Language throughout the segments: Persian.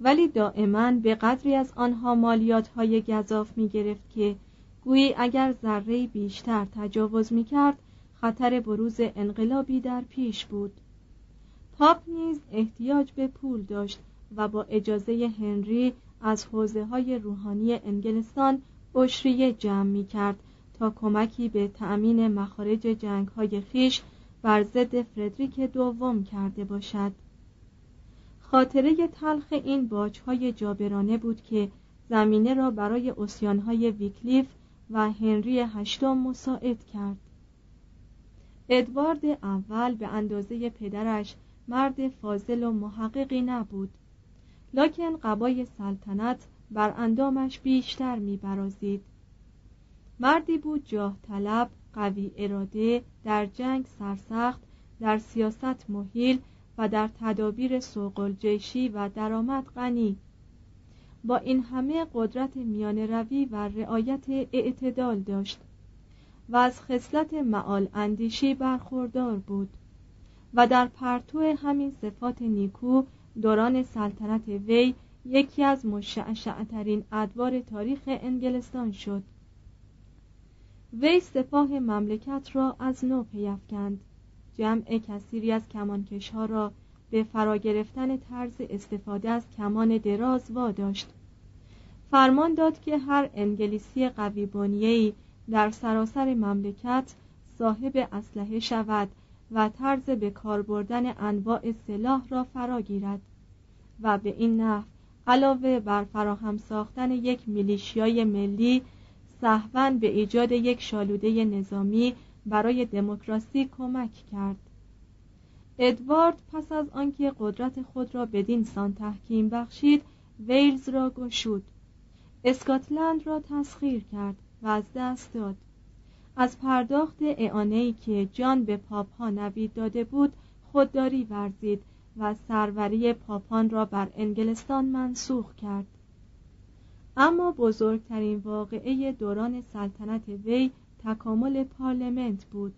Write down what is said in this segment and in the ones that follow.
ولی دائما به قدری از آنها مالیات های گذاف می گرفت که گویی اگر ذره بیشتر تجاوز می کرد خطر بروز انقلابی در پیش بود. پاپ نیز احتیاج به پول داشت و با اجازه هنری از حوزه های روحانی انگلستان اشریه جمع می کرد تا کمکی به تأمین مخارج جنگ های خیش بر ضد فردریک دوم کرده باشد. خاطره تلخ این باجهای جابرانه بود که زمینه را برای اسیانهای ویکلیف و هنری هشتم مساعد کرد. ادوارد اول به اندازه پدرش مرد فاضل و محققی نبود. لکن قبای سلطنت بر اندامش بیشتر میبرازید. مردی بود جاه طلب قوی اراده در جنگ سرسخت در سیاست محیل و در تدابیر سوق جیشی و درآمد غنی. با این همه قدرت میان روی و رعایت اعتدال داشت و از خصلت معال اندیشی برخوردار بود و در پرتو همین صفات نیکو دوران سلطنت وی یکی از مشعشعترین ادوار تاریخ انگلستان شد. وی سپاه مملکت را از نو پیافکند جمع کثیری از کمانکشها را به فرا گرفتن طرز استفاده از کمان دراز واداشت. فرمان داد که هر انگلیسی قوی در سراسر مملکت صاحب اسلحه شود و طرز به کار بردن انواع سلاح را فرا گیرد و به این نحو علاوه بر فراهم ساختن یک میلیشیای ملی سهوا به ایجاد یک شالوده نظامی برای دموکراسی کمک کرد. ادوارد پس از آنکه قدرت خود را بدین سان تحکیم بخشید ویلز را گشود. اسکاتلند را تسخیر کرد و از دست داد. از پرداخت اعانهای که جان به پاپها نوید داده بود خودداری ورزید و سروری پاپان را بر انگلستان منسوخ کرد. اما بزرگترین واقعه دوران سلطنت وی تکامل پارلمنت بود.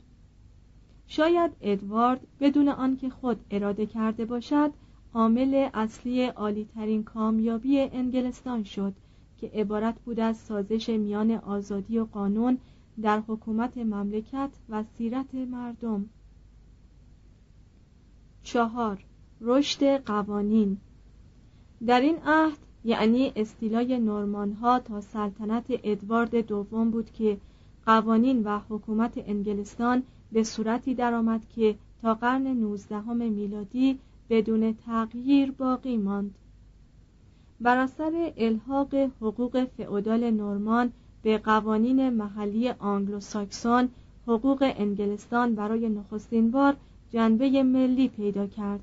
شاید ادوارد بدون آنکه خود اراده کرده باشد عامل اصلی عالیترین کامیابی انگلستان شد که عبارت بود از سازش میان آزادی و قانون در حکومت مملکت و سیرت مردم. چهار. رشد قوانین. در این عهد یعنی استیلای نورمان ها تا سلطنت ادوارد دوم بود که قوانین و حکومت انگلستان به صورتی درآمد که تا قرن نوزدهم میلادی بدون تغییر باقی ماند. بر اثر الحاق حقوق فئودال نورمان به قوانین محلی آنگلوساکسون حقوق انگلستان برای نخستین بار جنبه ملی پیدا کرد.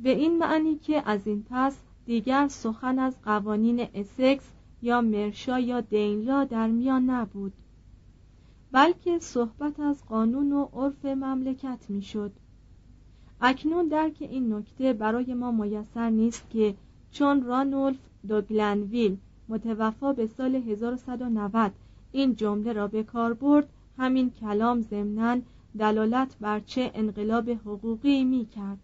به این معنی که از این پس دیگر سخن از قوانین اسکس یا مرشا یا دینلا در میان نبود. بلکه صحبت از قانون و عرف مملکت می‌شد. اکنون درک این نکته برای ما میسر نیست که چون رانولف دوگلنویل متوفا به سال 1190 این جمله را به کار برد همین کلام ضمنا دلالت بر چه انقلاب حقوقی می کرد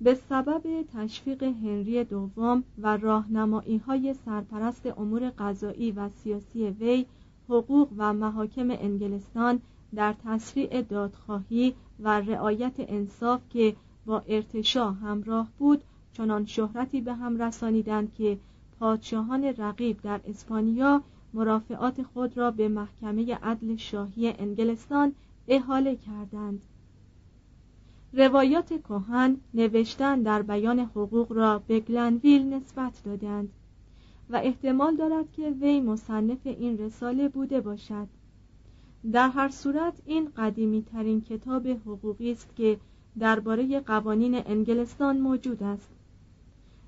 به سبب تشویق هنری دوم و راهنمایی های سرپرست امور قضایی و سیاسی وی حقوق و محاکم انگلستان در تسریع دادخواهی و رعایت انصاف که با ارتشا همراه بود چنان شهرتی به هم رسانیدند که پادشاهان رقیب در اسپانیا مرافعات خود را به محکمه عدل شاهی انگلستان احاله کردند. روایات کهن نوشتن در بیان حقوق را به گلنویل نسبت دادند. و احتمال دارد که وی مصنف این رساله بوده باشد. در هر صورت این قدیمی ترین کتاب حقوقی است که درباره قوانین انگلستان موجود است.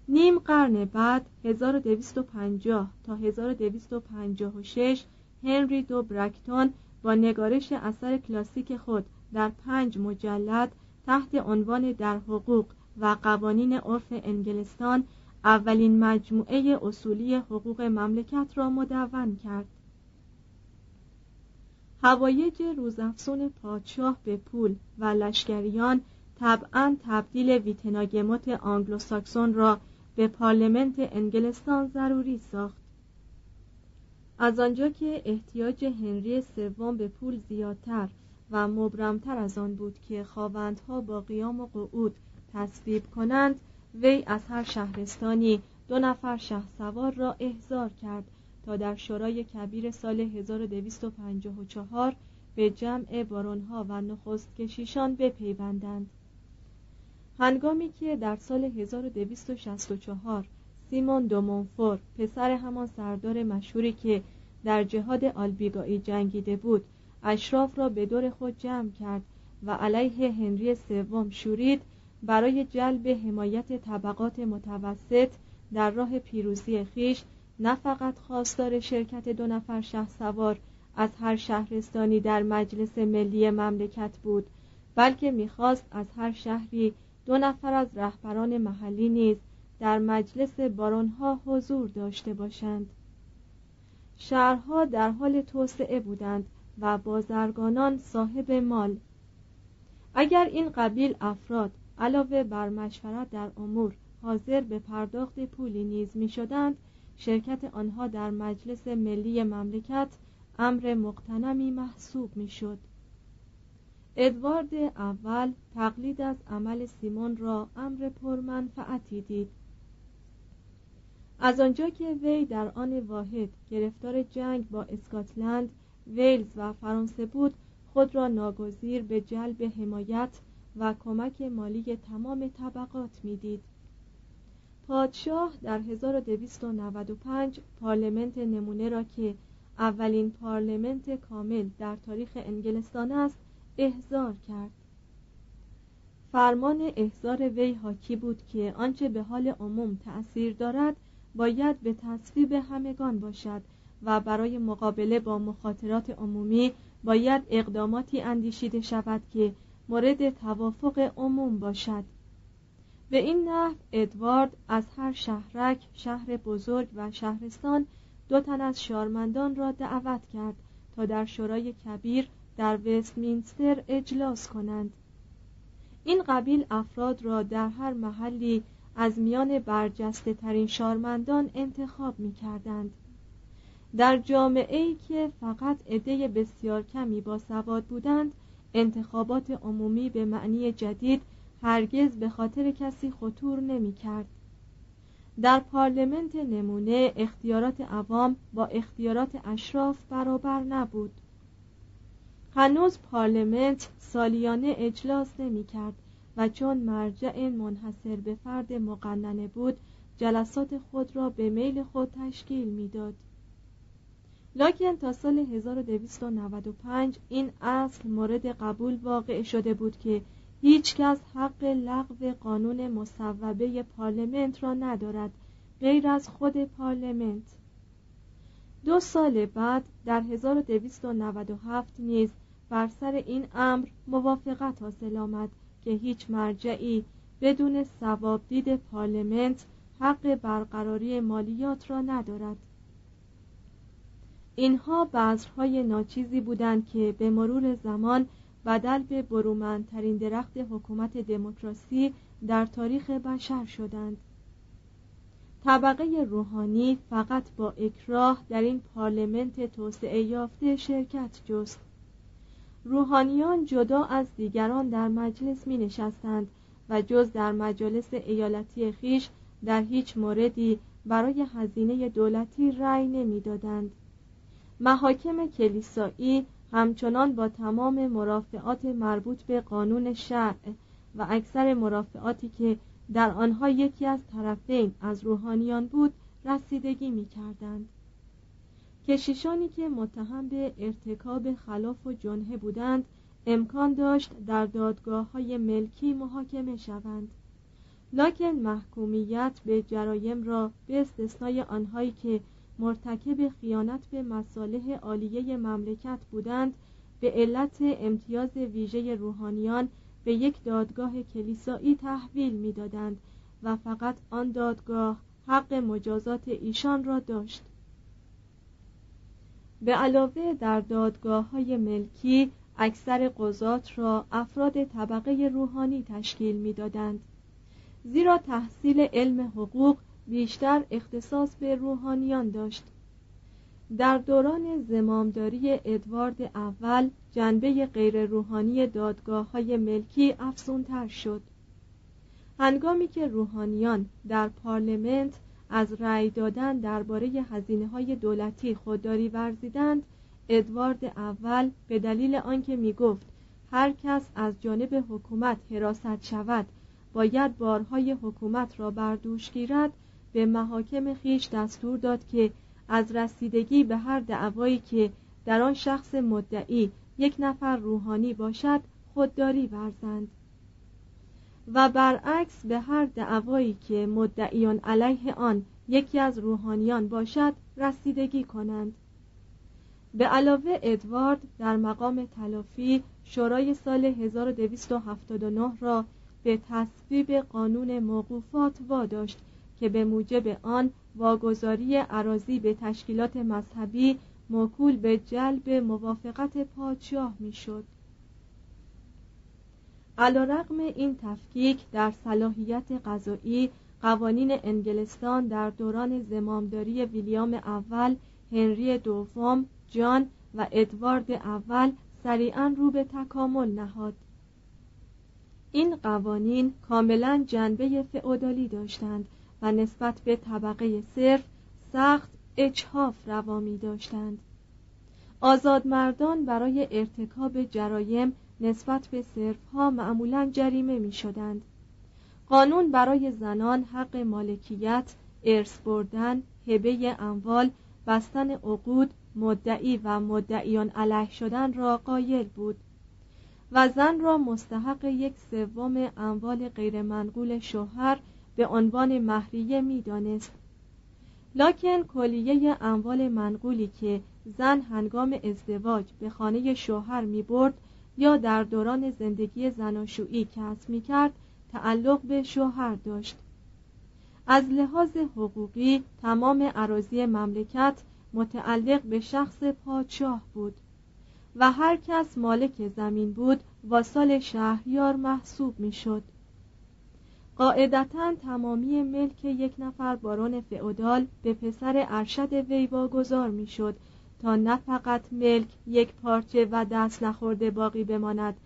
نیم قرن بعد 1250 تا 1256 هنری دو برکتون با نگارش اثر کلاسیک خود در پنج مجلد تحت عنوان در حقوق و قوانین عرف انگلستان اولین مجموعه اصولی حقوق مملکت را مدون کرد. حوایج روزافزون پادشاه به پول و لشکریان طبعا تبدیل ویتناگموت آنگلوساکسون را به پارلمنت انگلستان ضروری ساخت. از آنجا که احتیاج هنری سوم به پول زیادتر و مبرمتر از آن بود که خاوندها با قیام و قعود تصویب کنند وی از هر شهرستانی دو نفر شه سوار را احضار کرد تا در شورای کبیر سال 1254 به جمع بارونها و نخست کشیشان بپیوندند. هنگامی که در سال 1264 سیمون دومونفور پسر همان سردار مشهوری که در جهاد آلبیگایی جنگیده بود اشراف را به دور خود جمع کرد و علیه هنری سوم شورید برای جلب حمایت طبقات متوسط در راه پیروزی خیش نه فقط خواستار شرکت دو نفر شه سوار از هر شهرستانی در مجلس ملی مملکت بود بلکه می‌خواست از هر شهری دو نفر از رهبران محلی نیز در مجلس بارونها حضور داشته باشند. شهرها در حال توسعه بودند و بازرگانان صاحب مال. اگر این قبیل افراد علاوه بر مشورت در امور حاضر به پرداخت پولی نیز می شدند شرکت آنها در مجلس ملی مملکت امر مقتنمی محسوب می شد ادوارد اول تقلید از عمل سیمون را امر پرمنفعتی دید. از آنجا که وی در آن واحد گرفتار جنگ با اسکاتلند ویلز و فرانسه بود خود را ناگزیر به جلب حمایت و کمک مالی تمام طبقات می‌دید. پادشاه در 1295 پارلمنت نمونه را که اولین پارلمنت کامل در تاریخ انگلستان است احضار کرد فرمان احضار وی حاکی بود که آنچه به حال عموم تأثیر دارد باید به تصویب همگان باشد و برای مقابله با مخاطرات عمومی باید اقداماتی اندیشیده شود که مورد توافق عموم باشد. به این نحو ادوارد از هر شهرک شهر بزرگ و شهرستان دو تن از شارمندان را دعوت کرد تا در شورای کبیر در وستمینستر اجلاس کنند. این قبیل افراد را در هر محلی از میان برجسته ترین شارمندان انتخاب می کردند در جامعه ای که فقط عده بسیار کمی با سواد بودند انتخابات عمومی به معنی جدید هرگز به خاطر کسی خطور نمی کرد. در پارلمنت نمونه اختیارات عوام با اختیارات اشراف برابر نبود هنوز پارلمنت سالیانه اجلاس نمی کرد و چون مرجع منحصر به فرد مقننه بود جلسات خود را به میل خود تشکیل می‌داد. لاکن تا سال 1295 این اصل مورد قبول واقع شده بود که هیچکس حق لغو قانون مصوبه پارلمنت را ندارد غیر از خود پارلمنت. دو سال بعد در 1297 نیز بر سر این امر موافقت حاصل آمد که هیچ مرجعی بدون دید پارلمنت حق برقراری مالیات را ندارد. اینها بذرهای ناچیزی بودند که به مرور زمان بدل به برومندترین درخت حکومت دموکراسی در تاریخ بشر شدند طبقه روحانی فقط با اکراه در این پارلمنت توسعه یافته شرکت جست روحانیان جدا از دیگران در مجلس می نشستند و جز در مجالس ایالتی خیش در هیچ موردی برای هزینه دولتی رأی نمی‌دادند. محاکم کلیسایی همچنان با تمام مرافعات مربوط به قانون شرع و اکثر مرافعاتی که در آنها یکی از طرفین از روحانیان بود رسیدگی می کردند. کشیشانی که متهم به ارتکاب خلاف و جنه بودند امکان داشت در دادگاه های ملکی محاکمه شوند لکن محکومیت به جرایم را به استثنای آنهایی که مرتکب خیانت به مصالح عالیه مملکت بودند به علت امتیاز ویژه روحانیان به یک دادگاه کلیسایی تحویل می‌دادند و فقط آن دادگاه حق مجازات ایشان را داشت. به علاوه در دادگاه های ملکی اکثر قضات را افراد طبقه روحانی تشکیل می‌دادند. زیرا تحصیل علم حقوق بیشتر اختصاص به روحانیان داشت. در دوران زمامداری ادوارد اول جنبه غیر روحانی دادگاه های ملکی افزونتر شد. هنگامی که روحانیان در پارلمنت از رأی دادن درباره هزینه های دولتی خودداری ورزیدند ادوارد اول به دلیل آنکه می گفت هر کس از جانب حکومت حراست شود باید بارهای حکومت را بر دوش گیرد به محاکم خیش دستور داد که از رسیدگی به هر دعوایی که در آن شخص مدعی یک نفر روحانی باشد خودداری ورزند. و برعکس به هر دعوایی که مدعیان علیه آن یکی از روحانیان باشد رسیدگی کنند. به علاوه ادوارد در مقام تلافی شورای سال 1279 را به تصویب قانون موقوفات واداشت که به موجب آن واگذاری عراضی به تشکیلات مذهبی موکول به جلب موافقت پادشاه می‌شد. علیرغم این تفکیک در صلاحیت قضایی قوانین انگلستان در دوران زمامداری ویلیام اول هنری دوم جان و ادوارد اول سریعا رو به تکامل نهاد این قوانین کاملا جنبه فعودالی داشتند و نسبت به طبقه صرف سخت اچهاف روا می داشتند. آزادمردان برای ارتکاب جرایم نسبت به ها معمولا جریمه می شدند. قانون برای زنان حق مالکیت ارث بردن هبه اموال بستن عقود مدعی و مدعیان علیه شدن را قایل بود. و زن را مستحق یک سوم اموال غیرمنقول شوهر به عنوان مهریه می‌دانست لکن کلیه اموال منقولی که زن هنگام ازدواج به خانه شوهر می برد یا در دوران زندگی زناشویی کسب می کرد تعلق به شوهر داشت از لحاظ حقوقی تمام عراضی مملکت متعلق به شخص پادشاه بود و هر کس مالک زمین بود واسال شهریار محسوب می‌شد. قاعدتا تمامی ملک یک نفر باران فئودال به پسر ارشد وی واگذار می‌شد تا نه فقط ملک یک پارچه و دست نخورده باقی بماند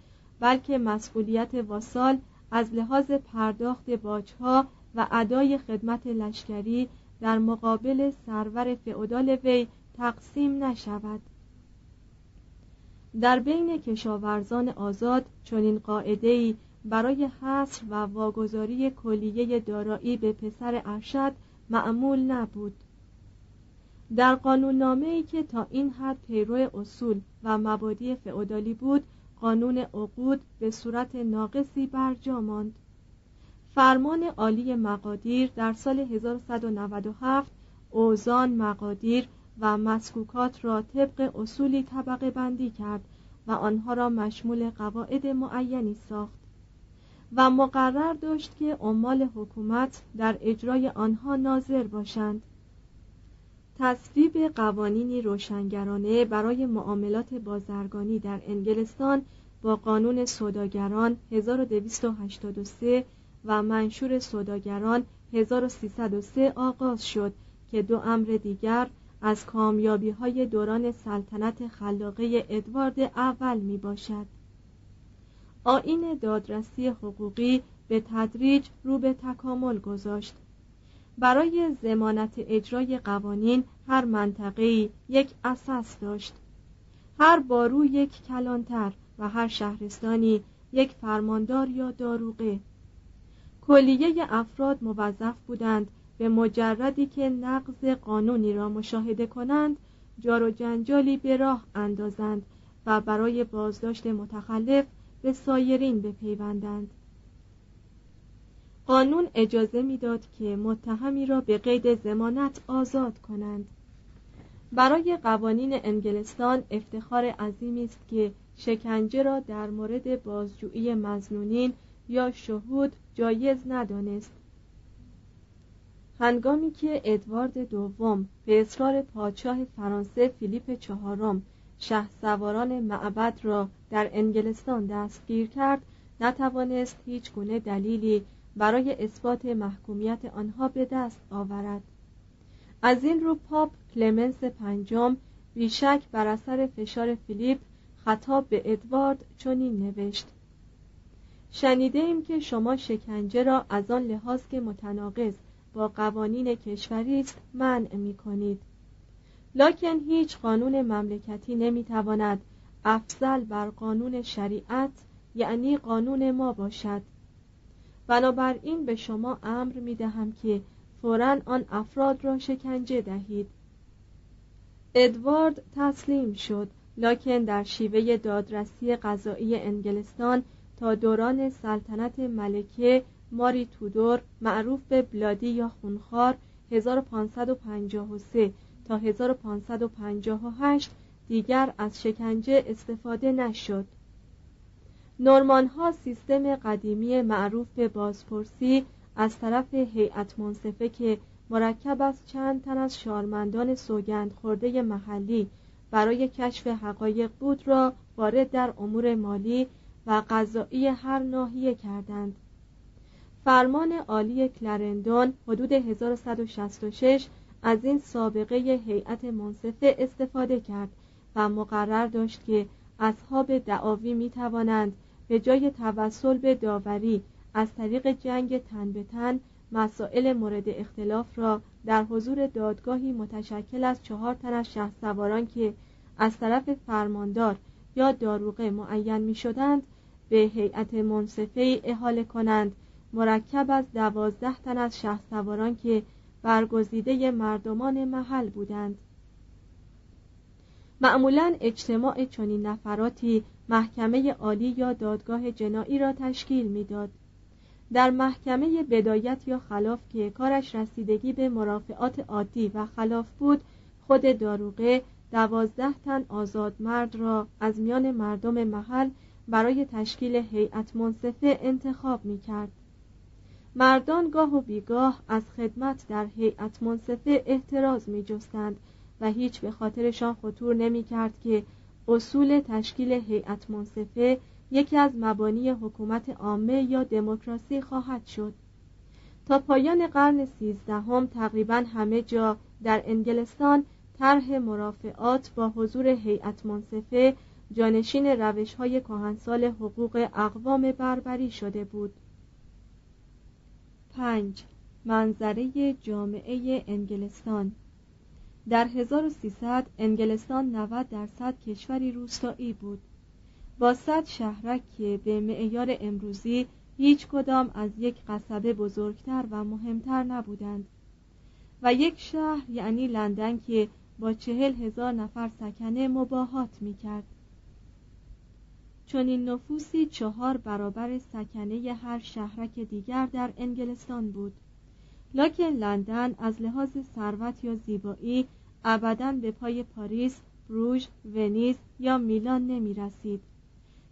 بلکه مسئولیت واسال از لحاظ پرداخت باجها و ادای خدمت لشکری در مقابل سرور فئودال وی تقسیم نشود. در بین کشاورزان آزاد چنین قاعده‌ای برای حصر و واگذاری کلیه دارایی به پسر ارشد معمول نبود. در قانون ای که تا این حد پیرو اصول و مبادی فئودالی بود قانون عقود به صورت ناقصی برجا ماند. فرمان عالی مقادیر در سال 1197 اوزان مقادیر و مسکوکات را طبق اصولی طبقه بندی کرد و آنها را مشمول قواعد معینی ساخت. و مقرر داشت که عمال حکومت در اجرای آنها ناظر باشند. تصویب قوانینی روشنگرانه برای معاملات بازرگانی در انگلستان با قانون سوداگران 1283 و منشور سوداگران 1303 آغاز شد که دو امر دیگر از کامیابی های دوران سلطنت خلاقه ادوارد اول می باشد آین دادرسی حقوقی به تدریج رو به تکامل گذاشت. برای زمانت اجرای قوانین هر منطقه یک اساس داشت. هر بارو یک کلانتر و هر شهرستانی یک فرماندار یا داروغه. کلیه افراد موظف بودند به مجردی که نقض قانونی را مشاهده کنند جار و جنجالی به راه اندازند و برای بازداشت متخلف به سایرین بپیوندند. قانون اجازه می‌داد که متهمی را به قید زمانت آزاد کنند. برای قوانین انگلستان افتخار عظیمی است که شکنجه را در مورد بازجویی مزنونین یا شهود جایز ندانست. هنگامی که ادوارد دوم به اصرار پادشاه فرانسه فیلیپ چهارم شه سواران معبد را در انگلستان دستگیر کرد نتوانست هیچ گونه دلیلی برای اثبات محکومیت آنها به دست آورد. از این رو پاپ کلمنس پنجم بیشک بر اثر فشار فیلیپ خطاب به ادوارد چنین نوشت. شنیده ایم که شما شکنجه را از آن لحاظ که متناقض با قوانین کشوری است منع می کنید لکن هیچ قانون مملکتی نمی‌تواند افضل بر قانون شریعت یعنی قانون ما باشد. بنابراین به شما امر می دهم که فورا آن افراد را شکنجه دهید. ادوارد تسلیم شد لکن در شیوه دادرسی قضایی انگلستان تا دوران سلطنت ملکه ماری تودور معروف به بلادی یا خونخوار 1553 تا 1558 دیگر از شکنجه استفاده نشد. نورمان ها سیستم قدیمی معروف به بازپرسی از طرف هیئت منصفه که مرکب از چند تن از شارمندان سوگند خورده محلی برای کشف حقایق بود را وارد در امور مالی و قضایی هر ناحیه کردند. فرمان عالی کلرندون حدود 1166 از این سابقه هیئت منصفه استفاده کرد و مقرر داشت که اصحاب دعاوی می توانند به جای توسل به داوری از طریق جنگ تن به تن مسائل مورد اختلاف را در حضور دادگاهی متشکل از چهار تن از شه سواران که از طرف فرماندار یا داروغه معین می شدند به هیئت منصفه احاله کنند. مرکب از دوازده تن از شه سواران که برگزیده مردمان محل بودند. معمولا اجتماع چنین نفراتی محکمه عالی یا دادگاه جنایی را تشکیل می‌داد در محکمه بدایت یا خلاف که کارش رسیدگی به مرافعات عادی و خلاف بود خود داروغه دوازده تن آزاد مرد را از میان مردم محل برای تشکیل هیئت منصفه انتخاب می کرد. مردان گاه و بیگاه از خدمت در هیئت منصفه احتراز می جستند و هیچ به خاطرشان خطور نمی کرد که اصول تشکیل هیئت منصفه یکی از مبانی حکومت عامه یا دموکراسی خواهد شد تا پایان قرن سیزدهم تقریبا همه جا در انگلستان طرح مرافعات با حضور هیئت منصفه جانشین روش های کهنسال حقوق اقوام بربری شده بود 5. منظره جامعه انگلستان در 1300 انگلستان 90 درصد کشوری روستایی بود. با صد شهرک که به معیار امروزی هیچ کدام از یک قصبه بزرگتر و مهمتر نبودند. و یک شهر یعنی لندن که با چهل هزار نفر سکنه مباهات می کرد چون این نفوسی چهار برابر سکنه هر شهرک دیگر در انگلستان بود. لکن لندن از لحاظ ثروت یا زیبایی ابدا به پای پاریس، بروژ، ونیز یا میلان نمی رسید.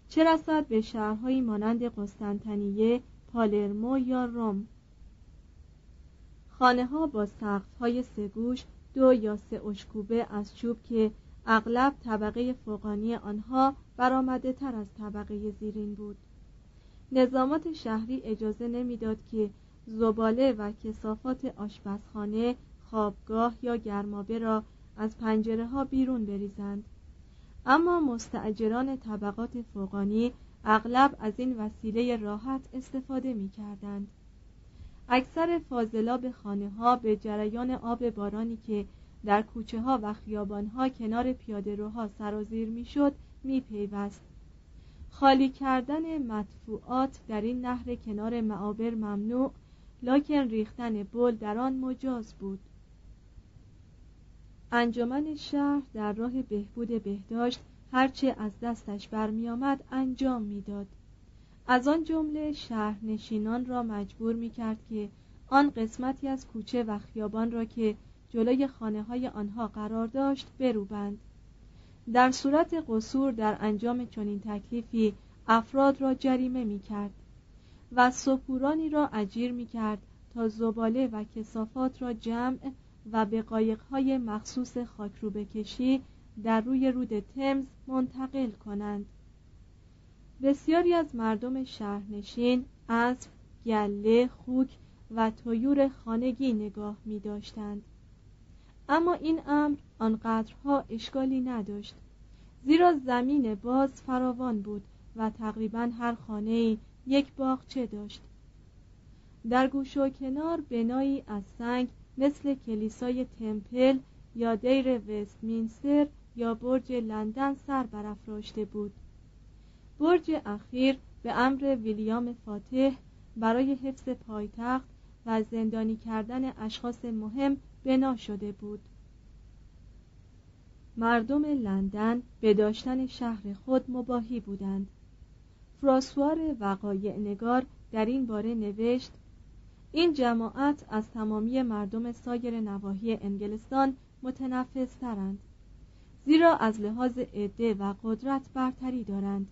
چه رسد به شهرهایی مانند قسطنطنیه، پالرمو یا روم. خانه ها با سقف های سگوش دو یا سه اشکوبه از چوب که اغلب طبقه فوقانی آنها برآمده تر از طبقه زیرین بود نظامات شهری اجازه نمی‌داد که زباله و کسافات آشپزخانه خوابگاه یا گرمابه را از پنجره ها بیرون بریزند اما مستعجران طبقات فوقانی اغلب از این وسیله راحت استفاده می کردند. اکثر فاضلاب خانه ها به جریان آب بارانی که در کوچه ها و خیابان ها کنار پیاده روها سرازیر می شد می پیوست. خالی کردن مدفوعات در این نهر کنار معابر ممنوع لکن ریختن بل در آن مجاز بود انجمن شهر در راه بهبود بهداشت هرچه از دستش برمیآمد انجام می‌داد. از آن جمله شهرنشینان را مجبور می کرد که آن قسمتی از کوچه و خیابان را که جلوی خانه های آنها قرار داشت بروبند. در صورت قصور در انجام چنین تکلیفی افراد را جریمه می کرد و سپورانی را اجیر می کرد تا زباله و کسافات را جمع و به قایقهای مخصوص خاکرو بکشی در روی رود تمز منتقل کنند. بسیاری از مردم شهرنشین اسب گله خوک و تویور خانگی نگاه می داشتند اما این امر آنقدرها اشکالی نداشت زیرا زمین باز فراوان بود و تقریبا هر خانه یک باغچه داشت. در گوش و کنار بنایی از سنگ مثل کلیسای تمپل یا دیر وستمینستر یا برج لندن سر برافراشته بود. برج اخیر به امر ویلیام فاتح برای حفظ پایتخت و زندانی کردن اشخاص مهم بنا شده بود. مردم لندن به داشتن شهر خود مباهی بودند. فراسوار وقایع نگار در این باره نوشت این جماعت از تمامی مردم سایر نواحی انگلستان متنفس ترند زیرا از لحاظ عده و قدرت برتری دارند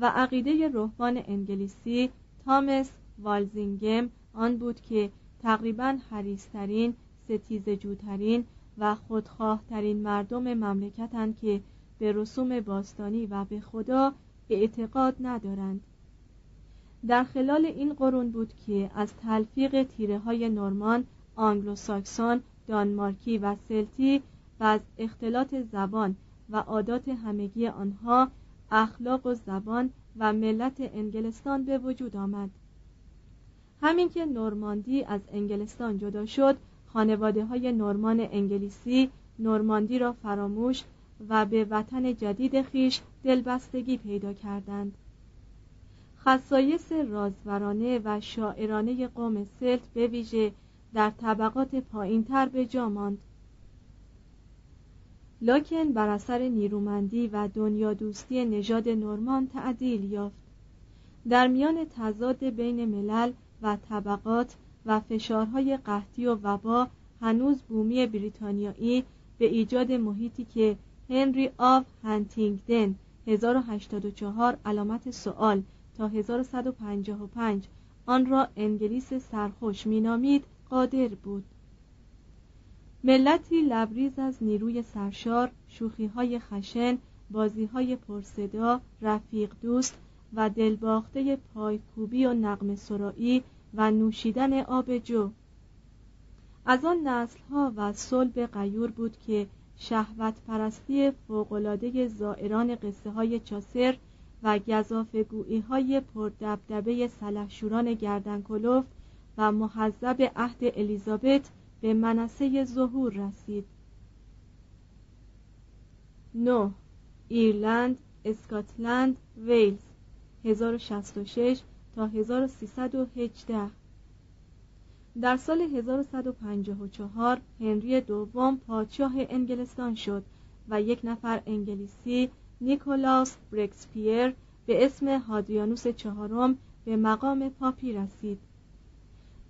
و عقیده روحان انگلیسی تامس والزینگم آن بود که تقریبا حریسترین ستیزجوترین و خودخواهترین مردم مملکتند که به رسوم باستانی و به خدا اعتقاد ندارند. در خلال این قرون بود که از تلفیق تیره های نورمان، آنگلوساکسون، دانمارکی و سلتی و از اختلاط زبان و عادات همگی آنها اخلاق و زبان و ملت انگلستان به وجود آمد. همین که نورماندی از انگلستان جدا شد خانواده های نورمان انگلیسی نورماندی را فراموش و به وطن جدید خیش دلبستگی پیدا کردند. خصایص رازورانه و شاعرانه قوم سلت به ویژه در طبقات پایینتر به جا ماند. لکن بر اثر نیرومندی و دنیا دوستی نژاد نورمان تعدیل یافت. در میان تضاد بین ملل و طبقات و فشارهای قحطی و وبا هنوز بومی بریتانیایی به ایجاد محیطی که هنری آف هنتینگدن 1084 علامت سوال تا 1155 آن را انگلیس سرخوش مینامید قادر بود. ملتی لبریز از نیروی سرشار شوخیهای خشن بازیهای پرصدا رفیق دوست و دلباخته پایکوبی و نقم سرایی و نوشیدن آب جو. از آن نسل ها و صلب غیور بود که شهوت پرستی فوقلاده زائران قصه های چاسر و گذافگویی های پردبدبه سلحشوران گردن و محذب عهد الیزابت به منصه ظهور رسید 9. ایرلند، اسکاتلند، ویلز 1066 تا 1318 در سال 1154 هنری دوم پادشاه انگلستان شد و یک نفر انگلیسی نیکولاس برکسپیر به اسم هادریانوس چهارم به مقام پاپی رسید.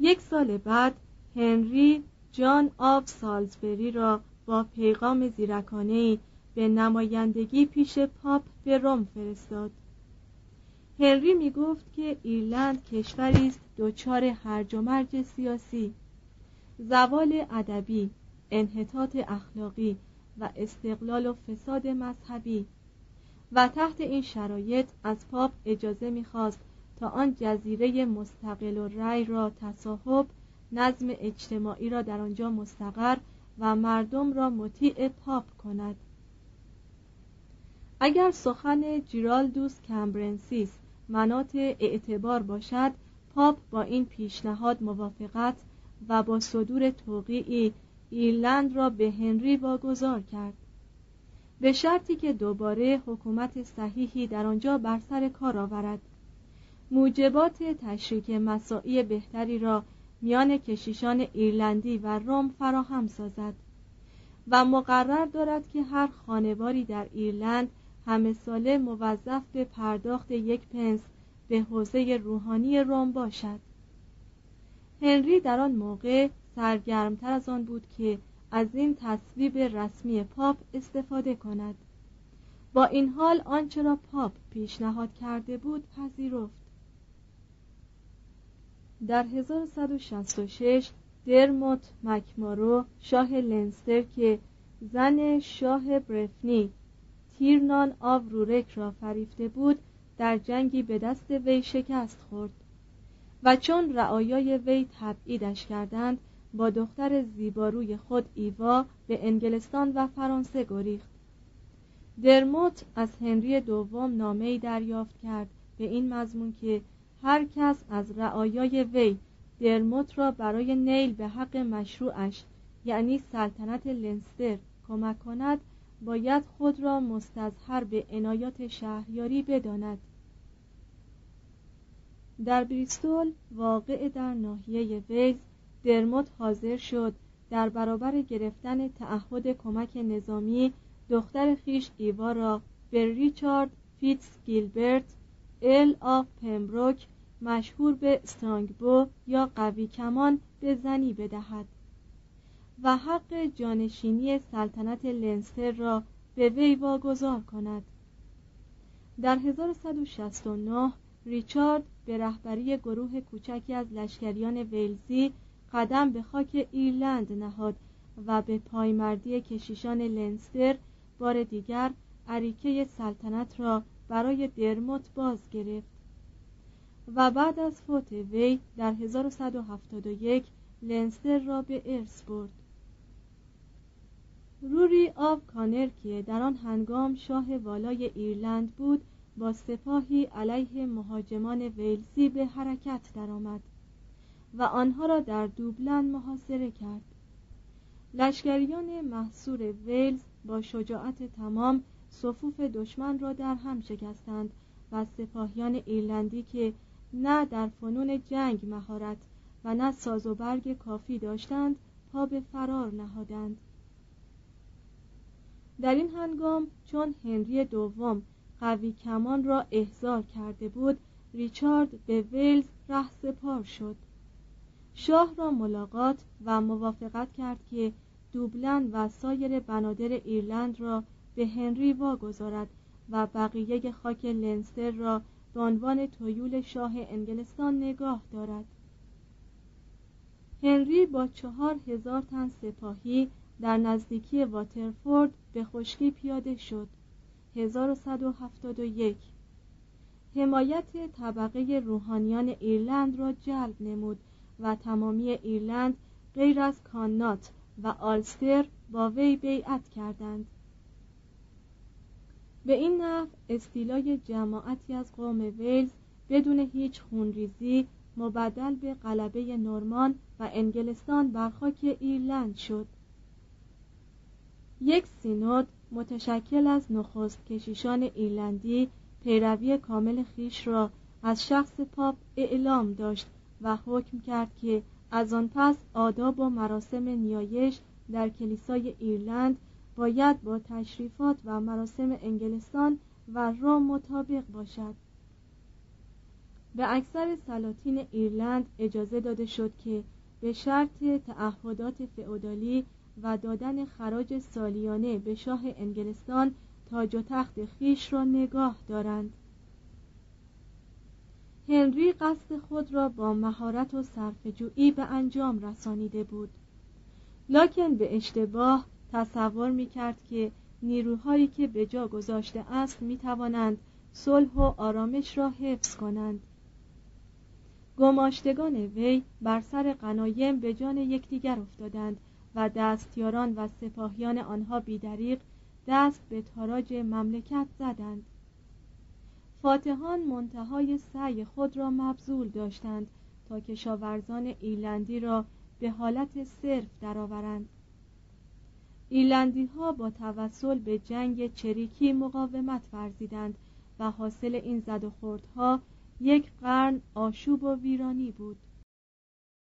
یک سال بعد هنری جان آف سالزبری را با پیغام زیرکانه به نمایندگی پیش پاپ به روم فرستاد. هنری می گفت که ایرلند کشوری است دچار هرج و مرج سیاسی زوال ادبی انحطاط اخلاقی و استقلال و فساد مذهبی. و تحت این شرایط از پاپ اجازه می‌خواست تا آن جزیره مستقل رأی را تصاحب نظم اجتماعی را در آنجا مستقر و مردم را مطیع پاپ کند. اگر سخن جیرالدوس کمبرنسیس مناط اعتبار باشد پاپ با این پیشنهاد موافقت و با صدور توقیعی ایرلند را به هنری واگذار کرد. به شرطی که دوباره حکومت صحیحی در آنجا بر سر کار آورد. موجبات تشریک مساعی بهتری را میان کشیشان ایرلندی و روم فراهم سازد و مقرر دارد که هر خانواری در ایرلند همه ساله موظف به پرداخت یک پنس به حوزه روحانی روم باشد. هنری در آن موقع سرگرمتر از آن بود که از این تصویب رسمی پاپ استفاده کند. با این حال آنچه را پاپ پیشنهاد کرده بود پذیرفت. در 1166 درموت مکمارو شاه لنستر که زن شاه برفنی تیرنان آو رورک را فریفته بود در جنگی به دست وی شکست خورد و چون رعایای وی تبعیدش کردند با دختر زیباروی خود ایوا به انگلستان و فرانسه گریخت. درموت از هنری دوم نامهای دریافت کرد به این مضمون که هر کس از رعایای وی درموت را برای نیل به حق مشروعش یعنی سلطنت لنستر کمک کند باید خود را مستظهر به عنایات شهریاری بداند. در بریستول واقع در ناحیه ویلز درموت حاضر شد. در برابر گرفتن تعهد کمک نظامی دختر خویش ایوا را به ریچارد فیتس گیلبرت ارل آف پمبروک مشهور به استرانگبو یا قوی کمان به زنی بدهد و حق جانشینی سلطنت لنستر را به وی واگذار کند. در 1169 ریچارد به رهبری گروه کوچکی از لشکریان ویلزی قدم به خاک ایرلند نهاد و به پایمردی کشیشان لنستر بار دیگر عریکه سلطنت را برای درموت باز گرفت و بعد از فوت وی در 1171 لنستر را به ارث برد. روری اُکانر که در آن هنگام شاه والای ایرلند بود با سپاهی علیه مهاجمان ویلزی به حرکت درآمد. و آنها را در دوبلن محاصره کرد. لشکریان محصور ویلز با شجاعت تمام صفوف دشمن را در هم شکستند و سپاهیان ایرلندی که نه در فنون جنگ مهارت و نه ساز و برگ کافی داشتند پا به فرار نهادند. در این هنگام چون هنری دوم قوی کمان را احضار کرده بود ریچارد به ویلز ره سپار شد. شاه را ملاقات و موافقت کرد که دوبلن و سایر بنادر ایرلند را به هنری واگذارد و بقیه خاک لنستر را به عنوان تویول شاه انگلستان نگاه دارد. هنری با چهار هزار تن سپاهی در نزدیکی واترفورد به خشکی پیاده شد. 1171 حمایت طبقه روحانیان ایرلند را جلب نمود و تمامی ایرلند غیر از کانات و آلستر با وی بیعت کردند. به این نحو استیلای جماعتی از قوم ویلز بدون هیچ خونریزی مبدل به غلبه نورمان و انگلستان بر خاک ایرلند شد. یک سینود متشکل از نخست کشیشان ایرلندی پیروی کامل خیش را از شخص پاپ اعلام داشت و حکم کرد که از آن پس آداب و مراسم نیایش در کلیسای ایرلند باید با تشریفات و مراسم انگلستان و روم مطابق باشد. به اکثر سلاطین ایرلند اجازه داده شد که به شرط تعهدات فئودالی و دادن خراج سالیانه به شاه انگلستان تاج و تخت خیش را نگاه دارند. هنری قصد خود را با مهارت و صرفه‌جویی به انجام رسانیده بود. لاکن به اشتباه تصور می کرد که نیروهایی که به جا گذاشته است می توانند صلح و آرامش را حفظ کنند. گماشتگان وی بر سر قنایم به جان یکدیگر افتادند و دستیاران و سپاهیان آنها بیدریق دست به تاراج مملکت زدند. فاتحان منتهای سعی خود را مبذول داشتند تا کشاورزان ایلندی را به حالت صرف درآورند. ایلندی ها با توسل به جنگ چریکی مقاومت ورزیدند و حاصل این زد و خوردها یک قرن آشوب و ویرانی بود.